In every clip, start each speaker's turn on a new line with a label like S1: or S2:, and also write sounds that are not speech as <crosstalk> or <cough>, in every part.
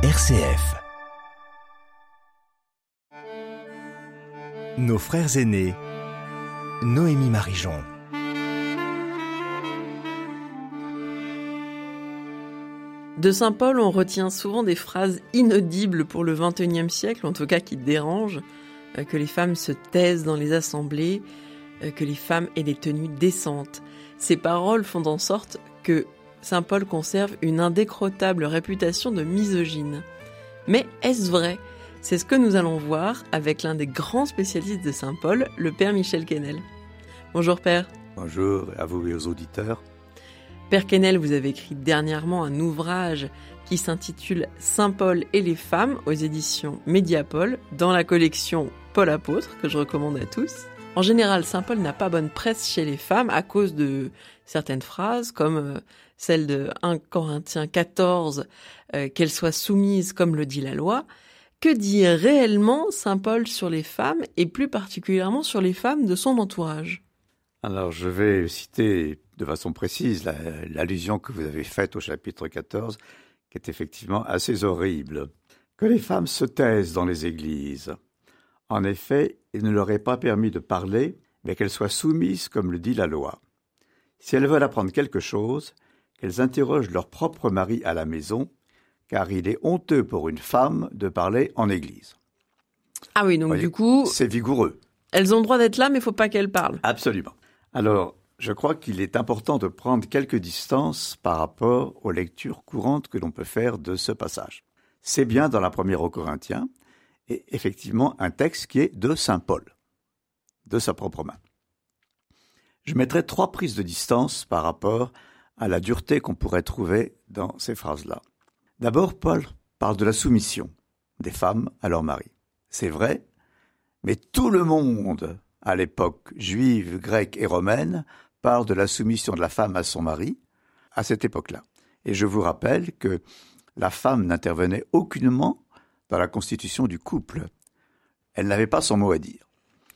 S1: RCF. Nos frères aînés. Noémie Marijon.
S2: De Saint Paul, on retient souvent des phrases inaudibles pour le XXIe siècle, en tout cas qui dérangent, euh, que les femmes se taisent dans les assemblées, euh, que les femmes aient des tenues décentes. Ces paroles font en sorte que Saint Paul conserve une indécrottable réputation de misogyne. Mais est-ce vrai? C'est ce que nous allons voir avec l'un des grands spécialistes de Saint Paul, le Père Michel Quesnel. Bonjour Père.
S3: Bonjour à vous et aux auditeurs.
S2: Père Quesnel, vous avez écrit dernièrement un ouvrage qui s'intitule Saint Paul et les femmes aux éditions Mediapol dans la collection Paul Apôtre que je recommande à tous. En général, Saint Paul n'a pas bonne presse chez les femmes à cause de certaines phrases comme euh, celle de 1 Corinthiens 14, euh, qu'elles soient soumises comme le dit la loi. Que dit réellement Saint Paul sur les femmes et plus particulièrement sur les femmes de son entourage?
S3: Alors je vais citer de façon précise l'allusion que vous avez faite au chapitre 14, qui est effectivement assez horrible. Que les femmes se taisent dans les églises. En effet, il ne leur est pas permis de parler, mais qu'elles soient soumises comme le dit la loi. Si elles veulent apprendre quelque chose, qu'elles interrogent leur propre mari à la maison, car il est honteux pour une femme de parler en église.
S2: Ah oui, donc du coup...
S3: C'est vigoureux.
S2: Elles ont le droit d'être là, mais il ne faut pas qu'elles parlent.
S3: Absolument. Alors, je crois qu'il est important de prendre quelques distances par rapport aux lectures courantes que l'on peut faire de ce passage. C'est bien dans la première aux Corinthiens, et effectivement un texte qui est de Saint Paul, de sa propre main. Je mettrai trois prises de distance par rapport à la dureté qu'on pourrait trouver dans ces phrases-là. D'abord, Paul parle de la soumission des femmes à leur mari. C'est vrai, mais tout le monde, à l'époque juive, grecque et romaine, parle de la soumission de la femme à son mari à cette époque-là. Et je vous rappelle que la femme n'intervenait aucunement dans la constitution du couple. Elle n'avait pas son mot à dire.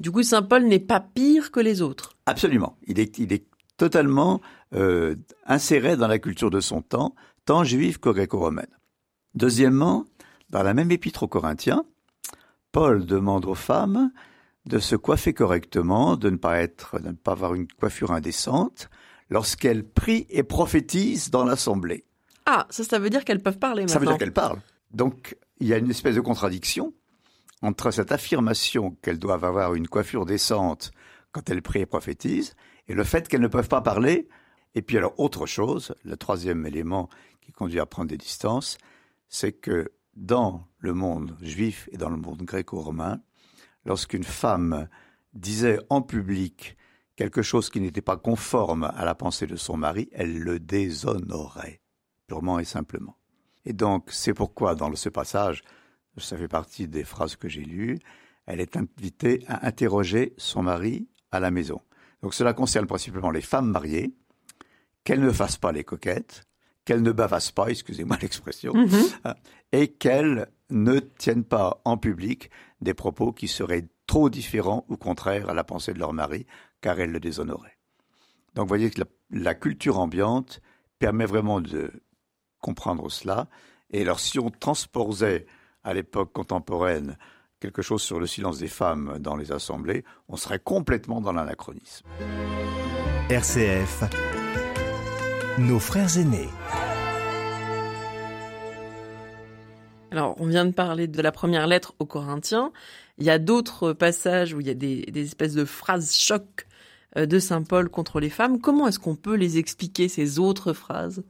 S2: Du coup, Saint Paul n'est pas pire que les autres.
S3: Absolument. Il est, il est totalement euh, inséré dans la culture de son temps, tant juive que gréco-romaine. Deuxièmement, dans la même épître aux Corinthiens, Paul demande aux femmes de se coiffer correctement, de ne pas être, de ne pas avoir une coiffure indécente, lorsqu'elles prient et prophétisent dans l'assemblée.
S2: Ah, ça, ça veut dire qu'elles peuvent parler maintenant.
S3: Ça veut dire qu'elles parlent. Donc, il y a une espèce de contradiction entre cette affirmation qu'elles doivent avoir une coiffure décente quand elles prient et prophétisent, et le fait qu'elles ne peuvent pas parler. Et puis alors, autre chose, le troisième élément qui conduit à prendre des distances, c'est que dans le monde juif et dans le monde gréco-romain, lorsqu'une femme disait en public quelque chose qui n'était pas conforme à la pensée de son mari, elle le déshonorait, purement et simplement. Et donc, c'est pourquoi, dans ce passage, ça fait partie des phrases que j'ai lues, elle est invitée à interroger son mari à la maison. Donc, cela concerne principalement les femmes mariées, qu'elles ne fassent pas les coquettes, qu'elles ne bavassent pas, excusez-moi <laughs> l'expression, mm-hmm. et qu'elles ne tiennent pas en public des propos qui seraient trop différents ou contraires à la pensée de leur mari, car elles le déshonoraient. Donc vous voyez que la, culture ambiante permet vraiment de comprendre cela. Et alors si on transposait à l'époque contemporaine quelque chose sur le silence des femmes dans les assemblées, on serait complètement dans l'anachronisme.
S1: RCF, nos frères aînés.
S2: Alors, on vient de parler de la première lettre aux Corinthiens. Il y a d'autres passages où il y a des, espèces de phrases chocs euh, de Saint Paul contre les femmes. Comment est-ce qu'on peut les expliquer, ces autres phrases?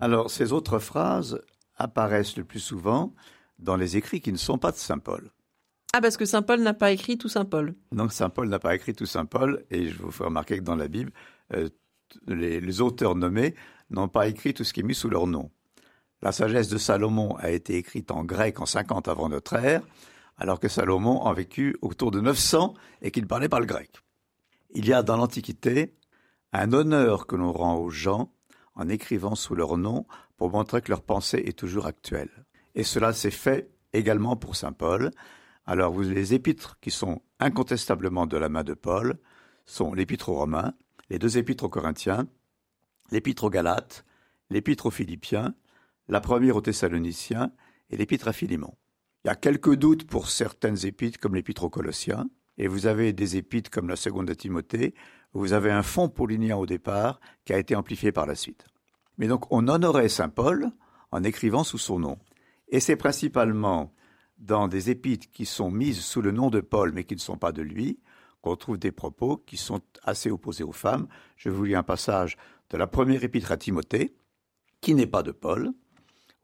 S3: Alors, ces autres phrases apparaissent le plus souvent dans les écrits qui ne sont pas de Saint Paul.
S2: Ah, parce que Saint Paul n'a pas écrit tout Saint Paul.
S3: Non, Saint Paul n'a pas écrit tout Saint Paul, et je vous fais remarquer que dans la Bible, euh, les, les, auteurs nommés n'ont pas écrit tout ce qui est mis sous leur nom. La sagesse de Salomon a été écrite en grec en 50 avant notre ère, alors que Salomon a vécu autour de 900 et qu'il parlait pas le grec. Il y a dans l'Antiquité un honneur que l'on rend aux gens en écrivant sous leur nom pour montrer que leur pensée est toujours actuelle. Et cela s'est fait également pour Saint Paul. Alors les épîtres qui sont incontestablement de la main de Paul sont l'épître aux Romains, les deux épîtres aux Corinthiens, l'épître aux Galates, l'épître aux Philippiens, la première aux Thessaloniciens et l'épître à Philémon. Il y a quelques doutes pour certaines épîtres comme l'épître aux Colossiens, et vous avez des épîtres comme la seconde de Timothée, où vous avez un fond paulinien au départ qui a été amplifié par la suite. Mais donc on honorait Saint Paul en écrivant sous son nom. Et c'est principalement dans des épîtres qui sont mises sous le nom de Paul mais qui ne sont pas de lui qu'on trouve des propos qui sont assez opposés aux femmes. Je vous lis un passage de la première épître à Timothée, qui n'est pas de Paul,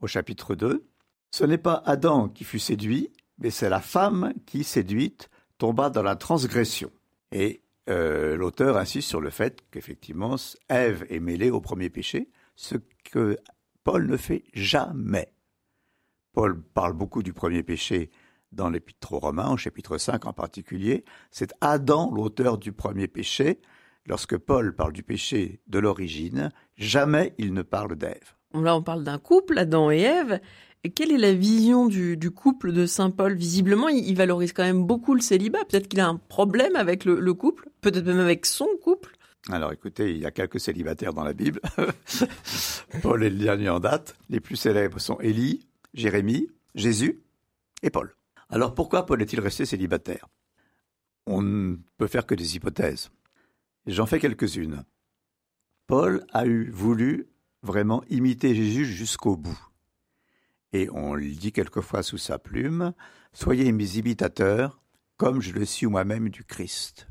S3: au chapitre 2. Ce n'est pas Adam qui fut séduit, mais c'est la femme qui, séduite, tomba dans la transgression. Et euh, l'auteur insiste sur le fait qu'effectivement, Ève est mêlée au premier péché, ce que Paul ne fait jamais. Paul parle beaucoup du premier péché dans l'Épître aux Romains, au chapitre 5 en particulier. C'est Adam l'auteur du premier péché. Lorsque Paul parle du péché de l'origine, jamais il ne parle d'Ève.
S2: Là, on parle d'un couple, Adam et Ève. quelle est la vision du, couple de Saint Paul? Visiblement, il, valorise quand même beaucoup le célibat. Peut-être qu'il a un problème avec le, couple, peut-être même avec son couple.
S3: Alors écoutez, il y a quelques célibataires dans la Bible. <laughs> Paul est le dernier en date. Les plus célèbres sont Élie, Jérémie, Jésus et Paul. Alors pourquoi Paul est-il resté célibataire? On ne peut faire que des hypothèses. J'en fais quelques-unes. Paul a eu voulu vraiment imiter Jésus jusqu'au bout. Et on le dit quelquefois sous sa plume, Soyez mes imitateurs, comme je le suis moi-même du Christ.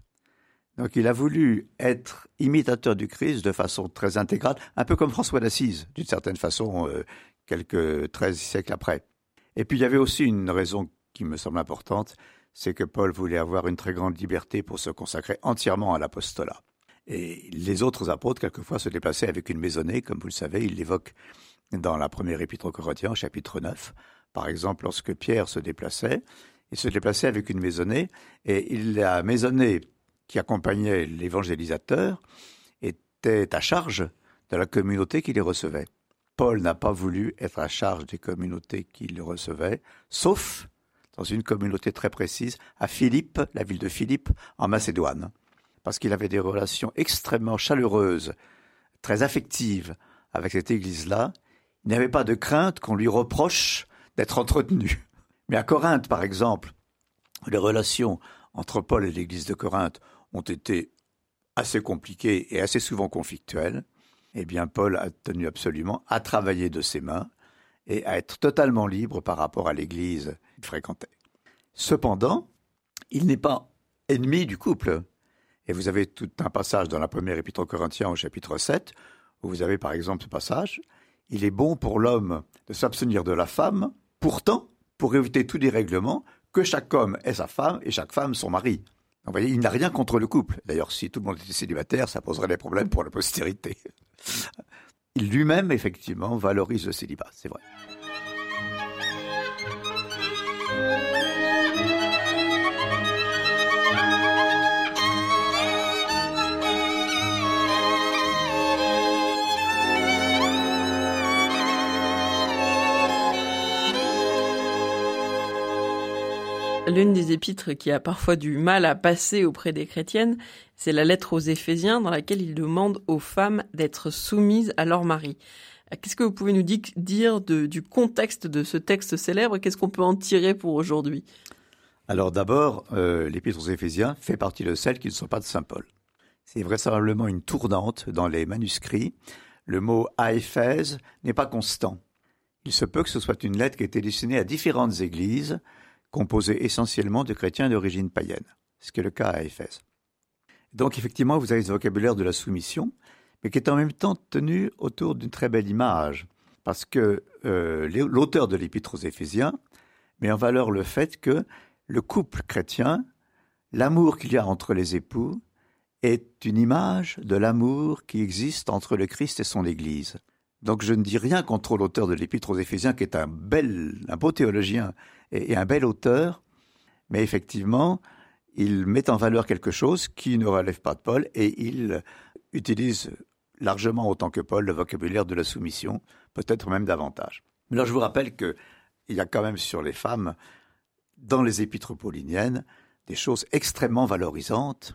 S3: Donc il a voulu être imitateur du Christ de façon très intégrale, un peu comme François d'Assise, d'une certaine façon, euh, quelques treize siècles après. Et puis il y avait aussi une raison qui me semble importante, c'est que Paul voulait avoir une très grande liberté pour se consacrer entièrement à l'apostolat. Et les autres apôtres, quelquefois, se déplaçaient avec une maisonnée, comme vous le savez, il l'évoque dans la première épître aux Corinthiens, chapitre 9. Par exemple, lorsque Pierre se déplaçait, il se déplaçait avec une maisonnée, et la maisonnée qui accompagnait l'évangélisateur était à charge de la communauté qui les recevait. Paul n'a pas voulu être à charge des communautés qui le recevaient, sauf dans une communauté très précise, à Philippe, la ville de Philippe, en Macédoine, parce qu'il avait des relations extrêmement chaleureuses, très affectives avec cette église-là. Il n'y avait pas de crainte qu'on lui reproche d'être entretenu. Mais à Corinthe, par exemple, les relations entre Paul et l'église de Corinthe ont été assez compliquées et assez souvent conflictuelles. Eh bien, Paul a tenu absolument à travailler de ses mains et à être totalement libre par rapport à l'église qu'il fréquentait. Cependant, il n'est pas ennemi du couple. Et vous avez tout un passage dans la première épître aux Corinthiens au chapitre 7, où vous avez par exemple ce passage Il est bon pour l'homme de s'abstenir de la femme, pourtant, pour éviter tout dérèglement, que chaque homme ait sa femme et chaque femme son mari. vous voyez, il n'a rien contre le couple. D'ailleurs, si tout le monde était célibataire, ça poserait des problèmes pour la postérité. Lui-même, effectivement, valorise le célibat, c'est vrai.
S2: L'une des épîtres qui a parfois du mal à passer auprès des chrétiennes, c'est la lettre aux Éphésiens dans laquelle il demande aux femmes d'être soumises à leur mari. Qu'est-ce que vous pouvez nous dire du contexte de ce texte célèbre? Qu'est-ce qu'on peut en tirer pour aujourd'hui?
S3: Alors d'abord, euh, l'épître aux Éphésiens fait partie de celles qui ne sont pas de Saint Paul. C'est vraisemblablement une tournante dans les manuscrits. Le mot à Éphèse n'est pas constant. Il se peut que ce soit une lettre qui a été destinée à différentes églises, composé essentiellement de chrétiens d'origine païenne, ce qui est le cas à Éphèse. Donc effectivement, vous avez ce vocabulaire de la soumission, mais qui est en même temps tenu autour d'une très belle image, parce que euh, l'auteur de l'Épître aux Éphésiens met en valeur le fait que le couple chrétien, l'amour qu'il y a entre les époux, est une image de l'amour qui existe entre le Christ et son Église. Donc je ne dis rien contre l'auteur de l'Épître aux Éphésiens, qui est un bel, un beau théologien et, un bel auteur, mais effectivement, il met en valeur quelque chose qui ne relève pas de Paul et il utilise largement autant que Paul le vocabulaire de la soumission, peut-être même davantage. Mais là, je vous rappelle qu'il y a quand même sur les femmes, dans les épîtres pauliniennes, des choses extrêmement valorisantes.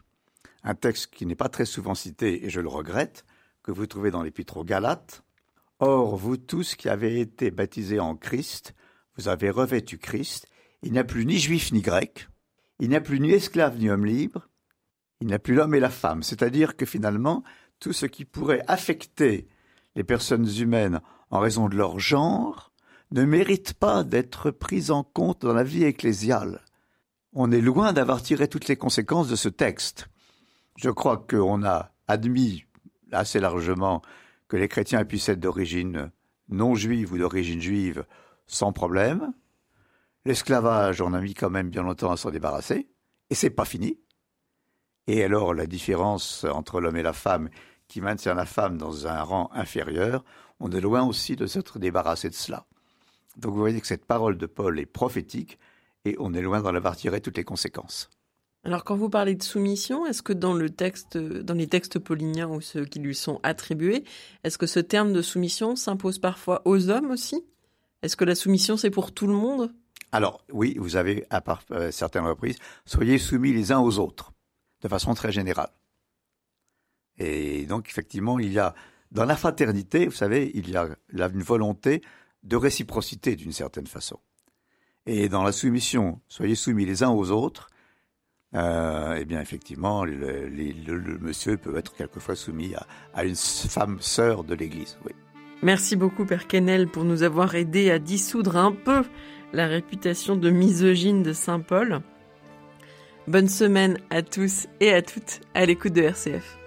S3: Un texte qui n'est pas très souvent cité, et je le regrette, que vous trouvez dans l'épître aux Galates. Or, vous tous qui avez été baptisés en Christ, vous avez revêtu Christ, il n'y a plus ni juif ni grec, il n'y a plus ni esclave ni homme libre, il n'y a plus l'homme et la femme. C'est-à-dire que finalement, tout ce qui pourrait affecter les personnes humaines en raison de leur genre ne mérite pas d'être pris en compte dans la vie ecclésiale. On est loin d'avoir tiré toutes les conséquences de ce texte. Je crois qu'on a admis assez largement que les chrétiens puissent être d'origine non juive ou d'origine juive sans problème. L'esclavage, on a mis quand même bien longtemps à s'en débarrasser, et c'est pas fini. Et alors, la différence entre l'homme et la femme, qui maintient la femme dans un rang inférieur, on est loin aussi de s'être débarrassé de cela. Donc vous voyez que cette parole de Paul est prophétique, et on est loin d'en avoir tiré toutes les conséquences.
S2: Alors quand vous parlez de soumission, est-ce que dans le texte, dans les textes pauliniens ou ceux qui lui sont attribués, est-ce que ce terme de soumission s'impose parfois aux hommes aussi? Est-ce que la soumission c'est pour tout le monde?
S3: Alors oui, vous avez à part, euh, certaines reprises, soyez soumis les uns aux autres, de façon très générale. Et donc effectivement, il y a dans la fraternité, vous savez, il y a une volonté de réciprocité d'une certaine façon. Et dans la soumission, soyez soumis les uns aux autres, euh, eh bien, effectivement, le, monsieur peut être quelquefois soumis à, à une femme sœur de l'Église. Oui.
S2: Merci beaucoup, Père Kennel, pour nous avoir aidé à dissoudre un peu la réputation de misogyne de Saint Paul. Bonne semaine à tous et à toutes à l'écoute de RCF.